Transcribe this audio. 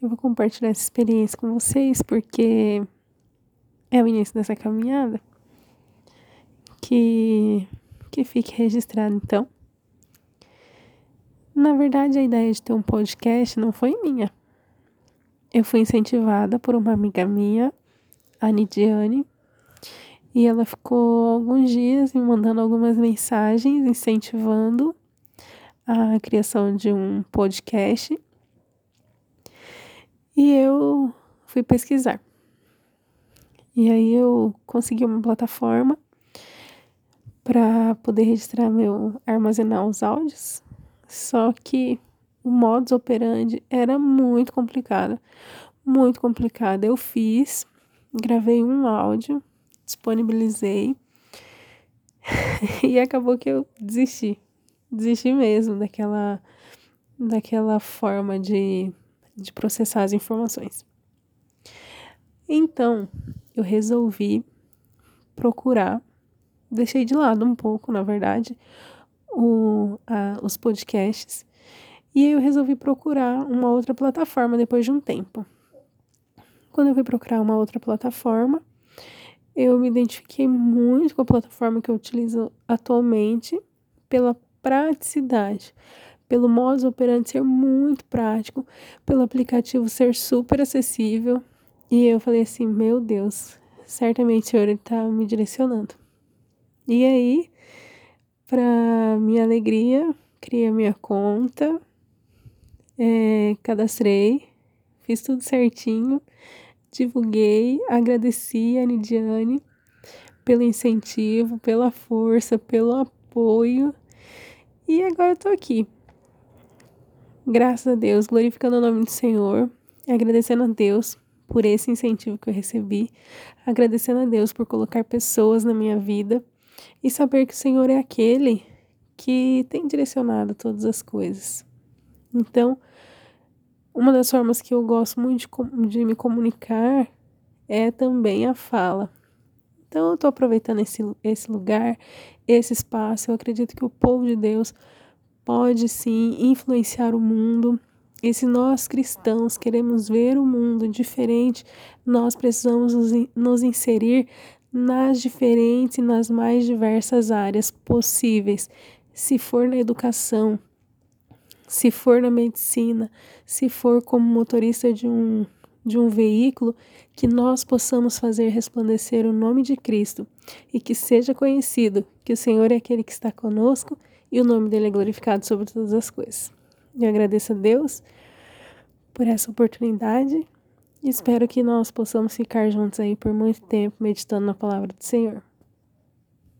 Eu vou compartilhar essa experiência com vocês porque é o início dessa caminhada. Que, que fique registrado então. Na verdade, a ideia de ter um podcast não foi minha. Eu fui incentivada por uma amiga minha, a Nidiane, e ela ficou alguns dias me mandando algumas mensagens incentivando a criação de um podcast. E eu fui pesquisar. E aí eu consegui uma plataforma para poder registrar meu armazenar os áudios. Só que o modus operandi era muito complicado, muito complicado. Eu fiz, gravei um áudio, disponibilizei e acabou que eu desisti. Desisti mesmo daquela daquela forma de de processar as informações. Então, eu resolvi procurar, deixei de lado um pouco, na verdade, o, a, os podcasts, e aí eu resolvi procurar uma outra plataforma depois de um tempo. Quando eu fui procurar uma outra plataforma, eu me identifiquei muito com a plataforma que eu utilizo atualmente pela praticidade pelo modus operandi ser muito prático, pelo aplicativo ser super acessível. E eu falei assim: meu Deus, certamente o Senhor está me direcionando. E aí, para minha alegria, criei a minha conta, é, cadastrei, fiz tudo certinho, divulguei, agradeci a Nidiane pelo incentivo, pela força, pelo apoio. E agora eu tô aqui Graças a Deus, glorificando o nome do Senhor, agradecendo a Deus por esse incentivo que eu recebi, agradecendo a Deus por colocar pessoas na minha vida e saber que o Senhor é aquele que tem direcionado todas as coisas. Então, uma das formas que eu gosto muito de, de me comunicar é também a fala. Então, eu estou aproveitando esse, esse lugar, esse espaço. Eu acredito que o povo de Deus pode sim influenciar o mundo. E se nós cristãos queremos ver o mundo diferente, nós precisamos nos inserir nas diferentes e nas mais diversas áreas possíveis. Se for na educação, se for na medicina, se for como motorista de um, de um veículo, que nós possamos fazer resplandecer o nome de Cristo e que seja conhecido que o Senhor é aquele que está conosco e o nome dele é glorificado sobre todas as coisas. Eu agradeço a Deus por essa oportunidade e espero que nós possamos ficar juntos aí por muito tempo meditando na palavra do Senhor.